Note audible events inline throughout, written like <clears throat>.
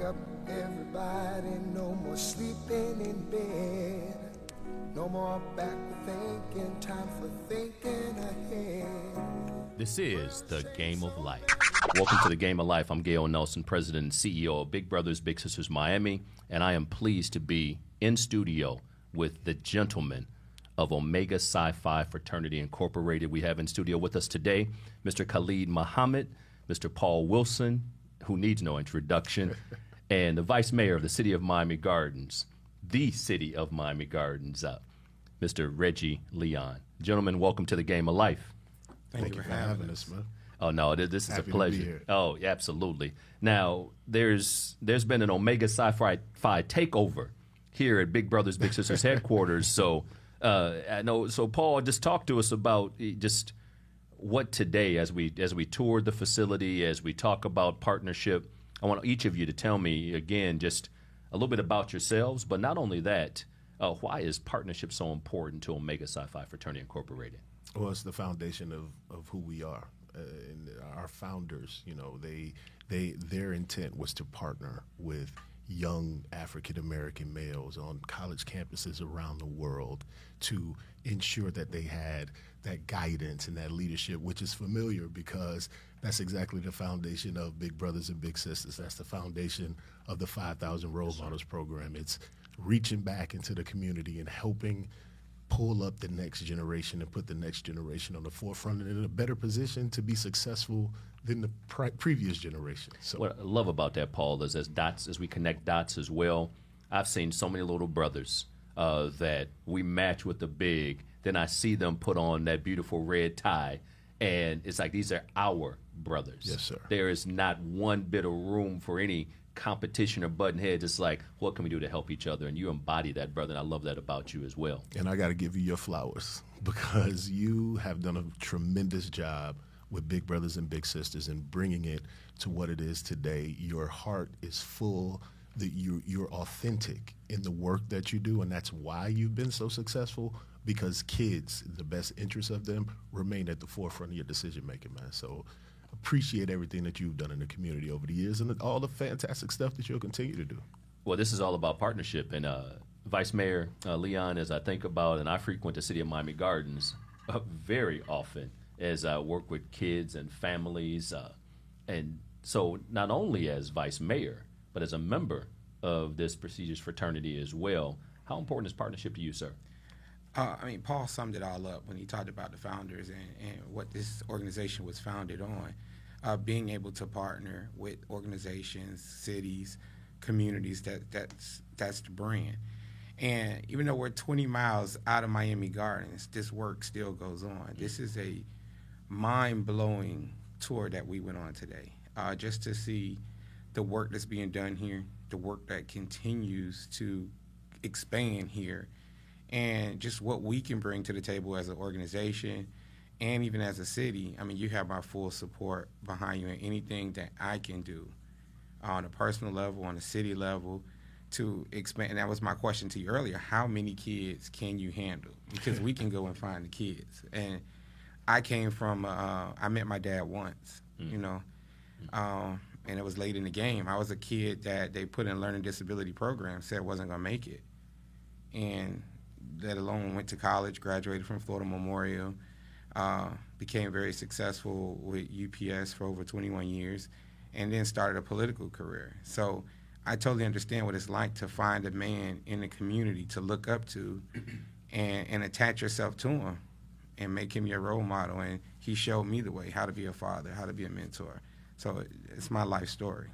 Wake up, everybody, no more sleeping in bed. No more back thinking, time for thinking ahead. This is the Game of Life. Welcome to the Game of Life. I'm Gale Nelson, President and CEO of Big Brothers Big Sisters Miami, and I am pleased to be in studio with the gentlemen of Omega Psi Phi Fraternity Incorporated. We have in studio with us today Mr. Khalid Muhammad, Mr. Paul Wilson, who needs no introduction, and the Vice Mayor of the City of Miami Gardens, the City of Miami Gardens, uh, Mr. Reggie Leon. Gentlemen, welcome to the Game of Life. Thank, Thank you, for having, us, man. Oh no, this is Happy a pleasure. Oh, absolutely. Now, there's there's been an Omega Psi Phi takeover here at Big Brothers Big Sisters <laughs> headquarters. So, uh, I know. So, Paul, just talk to us about eh, just what today, as we as we tour the facility, as we talk about partnership. I want each of you to tell me again just a little bit about yourselves, but not only that, uh, why is partnership so important to Omega Psi Phi Fraternity Incorporated? Well, it's the foundation of, of who we are. Uh, and our founders, you know, they they their intent was to partner with young African American males on college campuses around the world to ensure that they had that guidance and that leadership, which is familiar because that's exactly the foundation of Big Brothers and Big Sisters. That's the foundation of the 5,000 Role Models program. It's reaching back into the community and helping pull up the next generation and put the next generation on the forefront and in a better position to be successful than the pre- previous generation. So what I love about that, Paul, is as dots as we connect dots as well. I've seen so many little brothers uh, that we match with the big. Then I see them put on that beautiful red tie, and it's like these are our brothers. Yes, sir. There is not one bit of room for any competition or button heads. It's like, what can we do to help each other? And you embody that, brother. And I love that about you as well. And I got to give you your flowers <laughs> because you have done a tremendous job with Big Brothers and Big Sisters and bringing it to what it is today. Your heart is full. That you you're authentic in the work that you do, and that's why you've been so successful. Because kids, the best interests of them, remain at the forefront of your decision making, man. So appreciate everything that you've done in the community over the years and all the fantastic stuff that you'll continue to do. Well, this is all about partnership. And uh, Vice Mayor uh, Leon, as I think about, and I frequent the city of Miami Gardens uh, very often as I work with kids and families. Uh, and so, not only as Vice Mayor, but as a member of this prestigious fraternity as well, how important is partnership to you, sir? Uh, I mean, Paul summed it all up when he talked about the founders and, and what this organization was founded on. Uh, being able to partner with organizations, cities, communities, that, that's, that's the brand. And even though we're 20 miles out of Miami Gardens, this work still goes on. This is a mind blowing tour that we went on today, uh, just to see the work that's being done here, the work that continues to expand here and just what we can bring to the table as an organization and even as a city. I mean, you have my full support behind you in anything that I can do on a personal level, on a city level, to expand. And that was my question to you earlier: How many kids can you handle? Because we can go and find the kids. And I came from. Uh, I met my dad once, mm. you know. Um, and it was late in the game. I was a kid that they put in learning disability program, said wasn't gonna make it, and let alone went to college, graduated from Florida Memorial, uh, became very successful with UPS for over 21 years, and then started a political career. So I totally understand what it's like to find a man in the community to look up to <clears throat> and, and attach yourself to him and make him your role model. And he showed me the way how to be a father, how to be a mentor. So it's my life story.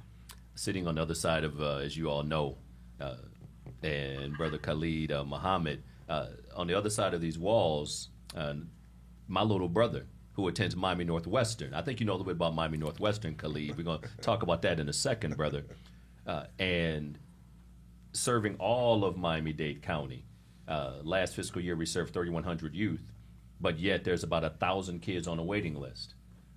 Sitting on the other side of, uh, as you all know, uh, and Brother Khalid uh, Muhammad, uh, on the other side of these walls, uh, my little brother who attends Miami Northwestern. I think you know a little bit about Miami Northwestern, Khalid. We're going <laughs> to talk about that in a second, brother. Uh, and serving all of Miami Dade County. Uh, last fiscal year, we served 3,100 youth, but yet there's about a thousand kids on a waiting list.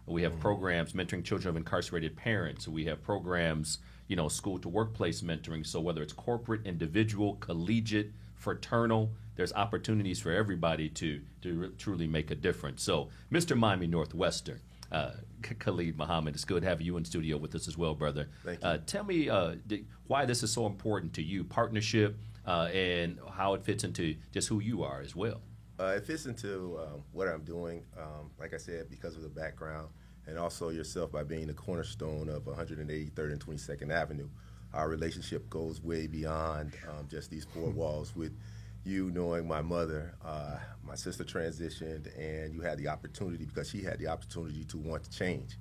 We have mm-hmm. programs mentoring children of incarcerated parents. We have programs, you know, school to workplace mentoring. So whether it's corporate, individual, collegiate, fraternal, there's opportunities for everybody to to truly make a difference. So, Mr. Miami Northwestern, Uh, Khalid Muhammad, it's good having you in studio with us as well, brother. Thank you. Uh, tell me uh, d- why this is so important to you, partnership, uh, and how it fits into just who you are as well. Uh, it fits into um, what I'm doing, um, like I said, because of the background, and also yourself by being the cornerstone of 183rd and 22nd Avenue. Our relationship goes way beyond um, just these four walls. With you knowing my mother, uh, my sister transitioned, and you had the opportunity because she had the opportunity to want to change.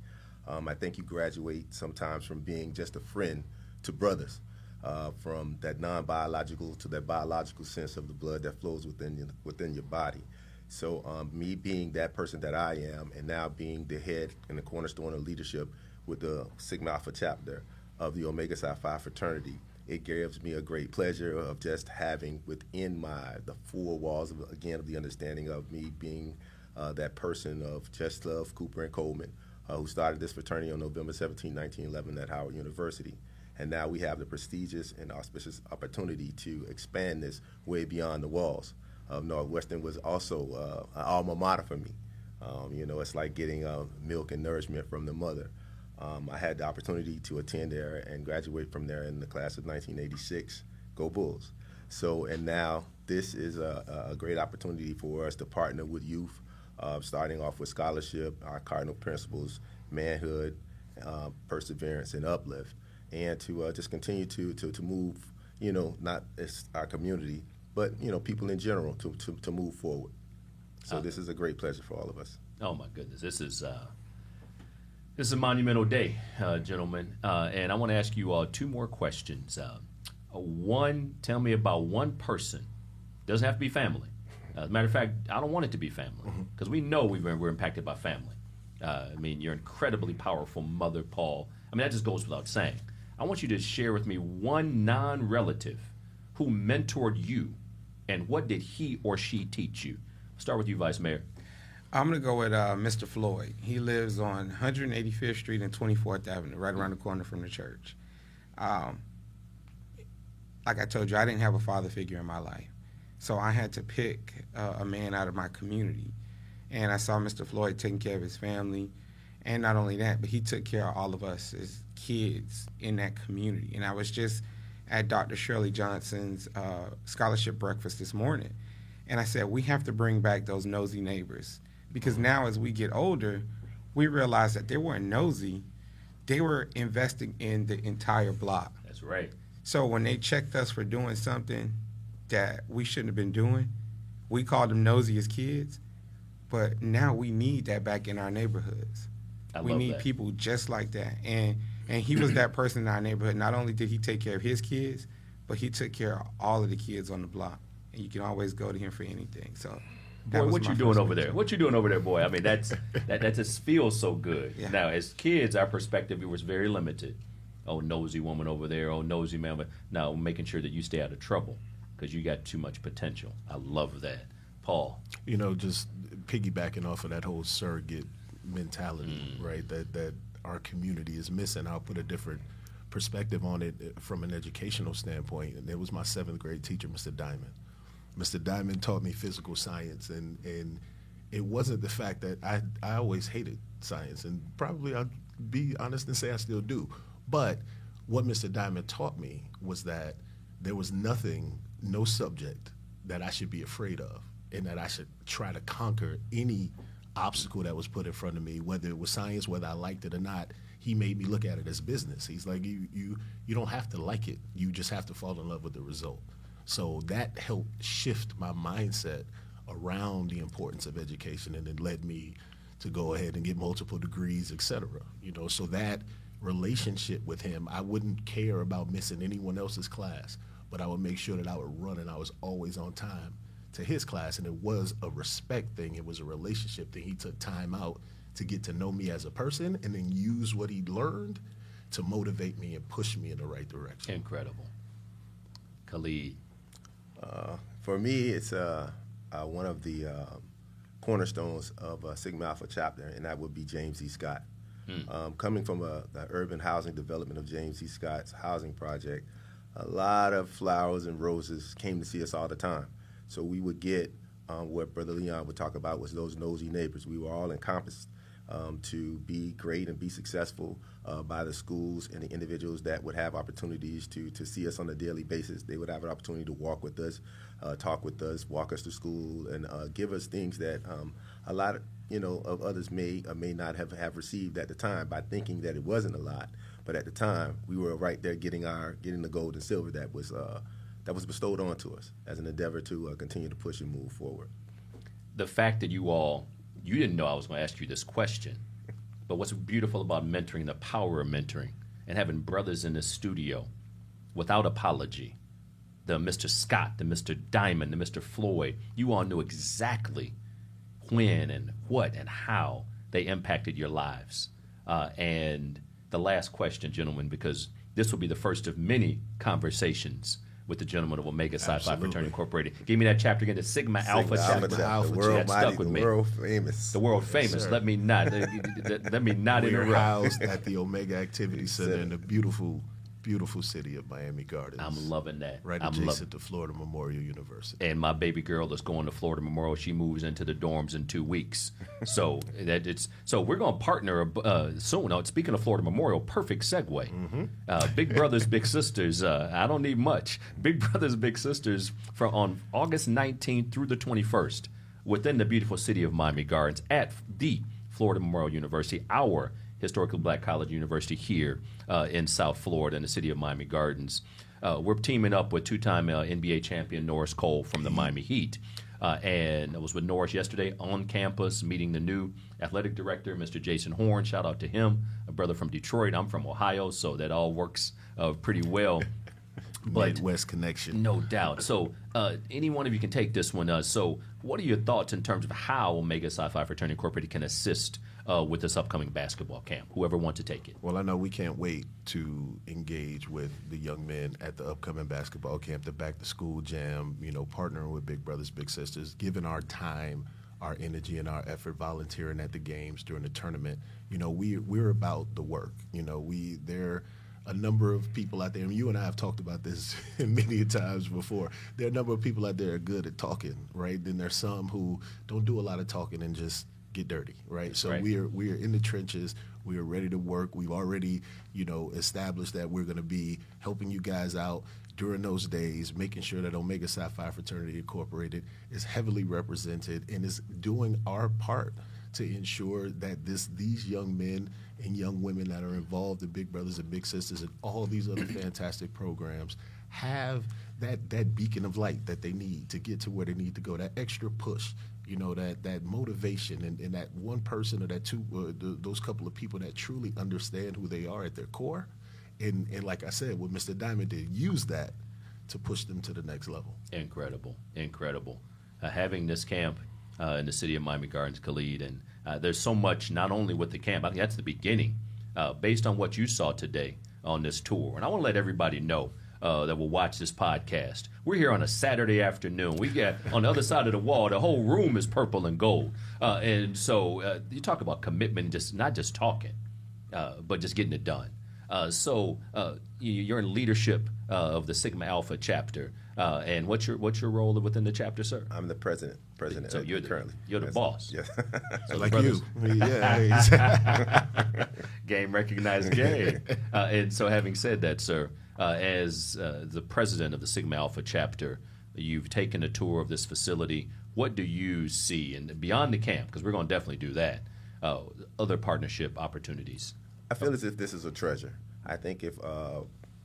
Um, I think you graduate sometimes from being just a friend to brothers, uh, from that non-biological to that biological sense of the blood that flows within within your body. So um, me being that person that I am, and now being the head and the cornerstone of leadership with the Sigma Alpha chapter of the Omega Psi Phi fraternity, it gives me a great pleasure of just having within my the four walls of again of the understanding of me being uh, that person of Love Cooper and Coleman, uh, who started this fraternity on November 17, 1911 at Howard University. And now we have the prestigious and auspicious opportunity to expand this way beyond the walls. Of Northwestern was also uh, an alma mater for me. Um, you know, it's like getting uh, milk and nourishment from the mother. Um, I had the opportunity to attend there and graduate from there in the class of 1986. Go Bulls! So, and now this is a, a great opportunity for us to partner with youth, uh, starting off with scholarship, our cardinal principles, manhood, uh, perseverance, and uplift, and to uh, just continue to, to, to move, you know, not as our community, but, you know, people in general to, to, to move forward. So this is a great pleasure for all of us. Oh my goodness, this is uh, this is a monumental day, uh, gentlemen, uh, and I want to ask you all two more questions. Uh, one, tell me about one person. Doesn't have to be family. Uh, as a matter of fact, I don't want it to be family because we know we've been, we're impacted by family. Uh, I mean, you're incredibly powerful mother, Paul. I mean, that just goes without saying. I want you to share with me one non-relative who mentored you, and what did he or she teach you? Start with you, Vice Mayor. I'm gonna go with uh, Mr. Floyd. He lives on 185th Street and 24th Avenue, right around the corner from the church. Um, like I told you, I didn't have a father figure in my life, so I had to pick uh, a man out of my community. And I saw Mr. Floyd taking care of his family, and not only that, but he took care of all of us as kids in that community. And I was just at Dr. Shirley Johnson's uh, scholarship breakfast this morning, and I said we have to bring back those nosy neighbors because now as we get older, we realize that they weren't nosy; they were investing in the entire block. That's right. So when they checked us for doing something that we shouldn't have been doing, we called them nosy as kids. But now we need that back in our neighborhoods. I we need that. people just like that. And and he was that person in our neighborhood. Not only did he take care of his kids, but he took care of all of the kids on the block. And you can always go to him for anything. So Boy, what you doing over there? What you doing over there, boy? I mean, that's that, that just feels so good. Yeah. Now, as kids, our perspective was very limited. Oh, nosy woman over there. Oh, nosy man. But now, making sure that you stay out of trouble because you got too much potential. I love that, Paul. you know, just piggybacking off of that whole surrogate mentality, right? That that our community is missing. I'll put a different perspective on it uh, from an educational standpoint. And it was my seventh grade teacher, Mr. Diamond. Mr. Diamond taught me physical science, and and it wasn't the fact that I I always hated science, and probably I'll be honest and say I still do. But what Mr. Diamond taught me was that there was nothing, no subject that I should be afraid of, and that I should try to conquer any obstacle that was put in front of me, whether it was science, whether I liked it or not. He made me look at it as business. He's like, you you you don't have to like it. You just have to fall in love with the result. So that helped shift my mindset around the importance of education, and it led me to go ahead and get multiple degrees, et cetera. You know, so that relationship with him, I wouldn't care about missing anyone else's class, but I would make sure that I would run and I was always on time to his class. And it was a respect thing, it was a relationship thing. He took time out to get to know me as a person and then use what he learned to motivate me and push me in the right direction. Incredible. Khalid. For me, it's uh, uh, one of the uh, cornerstones of uh, Sigma Alpha chapter, and that would be James E. Scott. Um, coming from a, the urban housing development of James E. Scott's housing project, a lot of flowers and roses came to see us all the time. So we would get um, what Brother Leon would talk about was those nosy neighbors. We were all encompassed um, to be great and be successful uh, by the schools and the individuals that would have opportunities to, to see us on a daily basis. They would have an opportunity to walk with us, uh, talk with us, walk us to school, and uh, give us things that um, a lot of, you know, of others may or may not have, have received at the time by thinking that it wasn't a lot. But at the time, we were right there getting our getting the gold and silver that was uh, that was bestowed onto us as an endeavor to uh, continue to push and move forward. The fact that you all you didn't know I was going to ask you this question, but what's beautiful about mentoring, the power of mentoring, and having brothers in the studio without apology, the Mr. Scott, the Mr. Diamond, the Mr. Floyd, you all knew exactly when and what and how they impacted your lives. Uh, and the last question, gentlemen, because this will be the first of many conversations with the gentleman of Omega Phi Absolutely. Fraternity Incorporated. Give me that chapter again, the Sigma, Alpha Sigma chapter. Alpha the world That stuck with the me. world famous. The world famous. let me not. <laughs> let me not We're interrupt. housed at the Omega Activity Center Center. in the beautiful, beautiful city of Miami Gardens. I'm loving that. right I'm adjacent loving. to Florida Memorial University. And my baby girl that's going to Florida Memorial, she moves into the dorms in two weeks. <laughs> So that it's so we're going to partner uh, soon. Now, speaking of Florida Memorial, perfect segue. Uh, big brothers, big sisters. Uh, I don't need much. Big brothers, big sisters from on August 19th through the 21st within the beautiful city of Miami Gardens at the Florida Memorial University, our historically black college university here uh, in South Florida in the city of Miami Gardens. Uh, we're teaming up with two-time uh, NBA champion Norris Cole from the Miami Heat. Uh, and I was with Norris yesterday on campus meeting the new athletic director, Mr. Jason Horn. Shout out to him, a brother from Detroit. I'm from Ohio, so that all works uh, pretty well. <laughs> But Midwest connection. no doubt. So, uh, any one of you can take this one. Uh, so, what are your thoughts in terms of how Omega Phi Fraternity Incorporated can assist uh, with this upcoming basketball camp? Whoever wants to take it. Well, I know we can't wait to engage with the young men at the upcoming basketball camp, the back to school jam, you know, partnering with Big Brothers, Big Sisters, giving our time, our energy, and our effort volunteering at the games during the tournament. You know, we, we're about the work. You know, we, there a number of people out there, and you and I have talked about this <laughs> many times before. There are a number of people out there are good at talking, right? Then there's some who don't do a lot of talking and just get dirty, right? So Right. we are we are in the trenches. We are ready to work. We've already, you know, established that we're going to be helping you guys out during those days, making sure that Omega Psi Phi Fraternity Incorporated is heavily represented and is doing our part to ensure that this these young men and young women that are involved in Big Brothers and Big Sisters and all these other <clears throat> fantastic programs have that that beacon of light that they need to get to where they need to go. That extra push, you know, that that motivation and, and that one person or that two, uh, th- those couple of people that truly understand who they are at their core, and and like I said, what Mr. Diamond did, use that to push them to the next level. Incredible, incredible. Uh, having this camp uh, in the city of Miami Gardens, Khalid, and uh, there's so much not only with the camp. I think that's the beginning, uh, based on what you saw today on this tour. And I want to let everybody know uh, that will watch this podcast. We're here on a Saturday afternoon. We get on the other side of the wall. The whole room is purple and gold, uh, and so uh, you talk about commitment, just not just talking, uh, but just getting it done. Uh, so uh, you- you're in leadership uh, of the Sigma Alpha chapter, uh, and what's your what's your role within the chapter, sir? I'm the president. President. So you're the- currently. you're the Yes. boss. Yes. So like brothers- you, yeah. <laughs> game recognized game. <laughs> Uh, and so, having said that, sir, uh, as uh, the president of the Sigma Alpha chapter, you've taken a tour of this facility. What do you see, and beyond the camp, because we're going to definitely do that, uh, other partnership opportunities? I feel as if this is a treasure. I think if uh,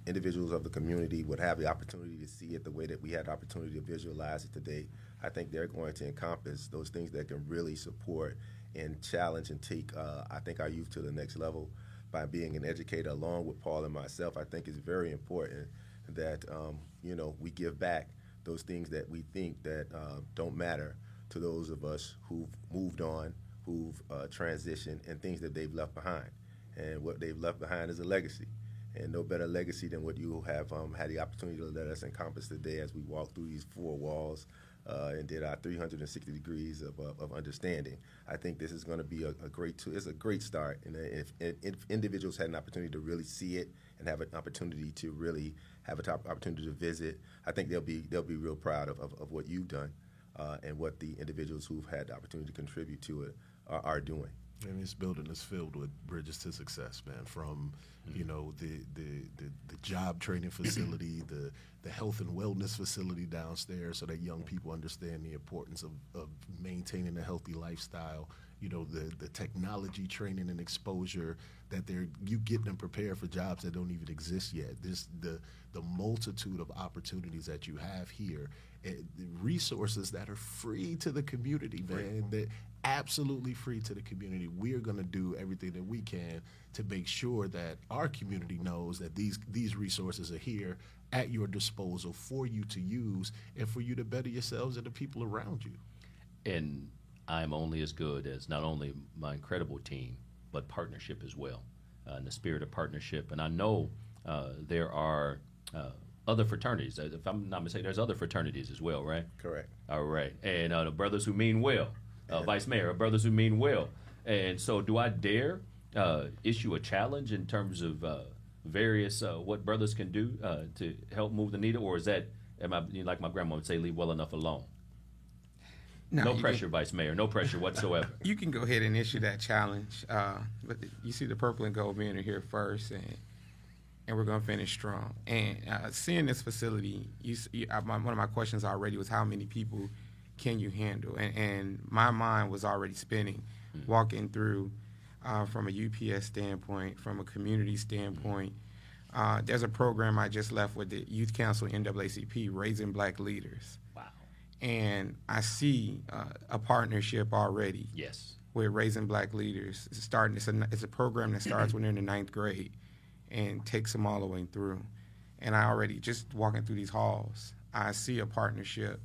individuals of the community would have the opportunity to see it the way that we had the opportunity to visualize it today, I think they're going to encompass those things that can really support and challenge and take, uh, I think, our youth to the next level by being an educator along with Paul and myself. I think it's very important that, um, you know, we give back those things that we think that uh, don't matter to those of us who've moved on, who've uh, transitioned, and things that they've left behind and what they've left behind is a legacy. And no better legacy than what you have um, had the opportunity to let us encompass today as we walk through these four walls uh, and did our 360 degrees of, uh, of understanding. I think this is going to be a, a great tool. It's a great start. And if, if individuals had an opportunity to really see it and have an opportunity to really have an opportunity to visit, I think they'll be they'll be real proud of, of, of what you've done uh, and what the individuals who've had the opportunity to contribute to it are, are doing. And this building is filled with bridges to success, man. From you mm-hmm. know the, the the the job training <clears throat> facility, the the health and wellness facility downstairs, so that young mm-hmm. people understand the importance of, of maintaining a healthy lifestyle. You know the the technology training and exposure that they're you get them prepared for jobs that don't even exist yet. This the the multitude of opportunities that you have here, resources that are free to the community, man. That absolutely free to the community. We are going to do everything that we can to make sure that our community knows that these these resources are here at your disposal for you to use and for you to better yourselves and the people around you. And I'm only as good as not only my incredible team, but partnership as well, uh, in the spirit of partnership. And I know uh, there are uh, other fraternities. If I'm not mistaken, there's other fraternities as well, right? Correct. All right. And uh, the brothers who mean well, uh, Vice Mayor, brothers who mean well. And so, do I dare uh, issue a challenge in terms of uh, various uh, what brothers can do uh, to help move the needle, or is that, am I like my grandma would say, leave well enough alone? No, you pressure, Can, Vice Mayor. No pressure whatsoever. <laughs> you can go ahead and issue that challenge. Uh, but you see the purple and gold men are here first, and and we're going to finish strong. And uh, seeing this facility, you, you uh, my, one of my questions already was how many people can you handle? And, and my mind was already spinning, walking through uh, from a UPS standpoint, from a community standpoint. Uh, there's a program I just left with the Youth Council NAACP, Raising Black Leaders. wow. And I see uh, a partnership already Yes. with Raising Black Leaders. It's starting. It's a, it's a program that starts <clears throat> when they're in the ninth grade and takes them all the way through. And I already just walking through these halls, I see a partnership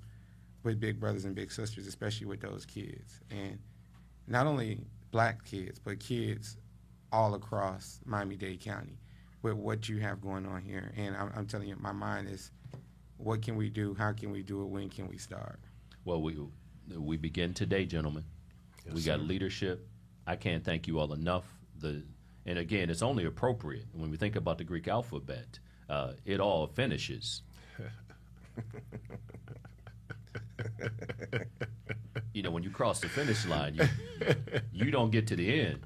with big brothers and big sisters, especially with those kids, and not only black kids, but kids all across Miami-Dade County with what you have going on here. And I'm, I'm telling you, my mind is, what can we do? How can we do it? When can we start? Well, we we begin today, gentlemen. we got leadership. I can't thank you all enough. The and again, it's only appropriate when we think about the Greek alphabet. Uh, it all finishes. <laughs> you know, when you cross the finish line, you, you don't get to the end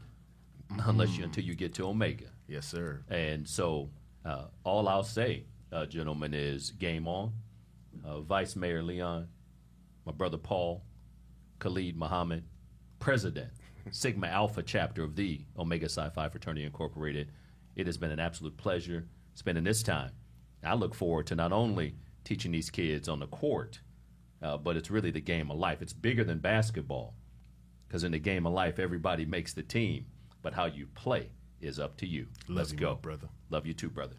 unless you until you get to Omega. Yes, sir. And so, uh, all I'll say, uh, gentlemen, is game on. Uh, Vice Mayor Leon, my brother Paul, Khalid Muhammad, President, Sigma Alpha chapter of the Omega Psi Phi Fraternity Incorporated. It has been an absolute pleasure spending this time. I look forward to not only teaching these kids on the court, uh, but it's really the game of life. It's bigger than basketball because in the game of life, everybody makes the team, but how you play is up to you. Love Let's you, go, brother. Love you too, brother.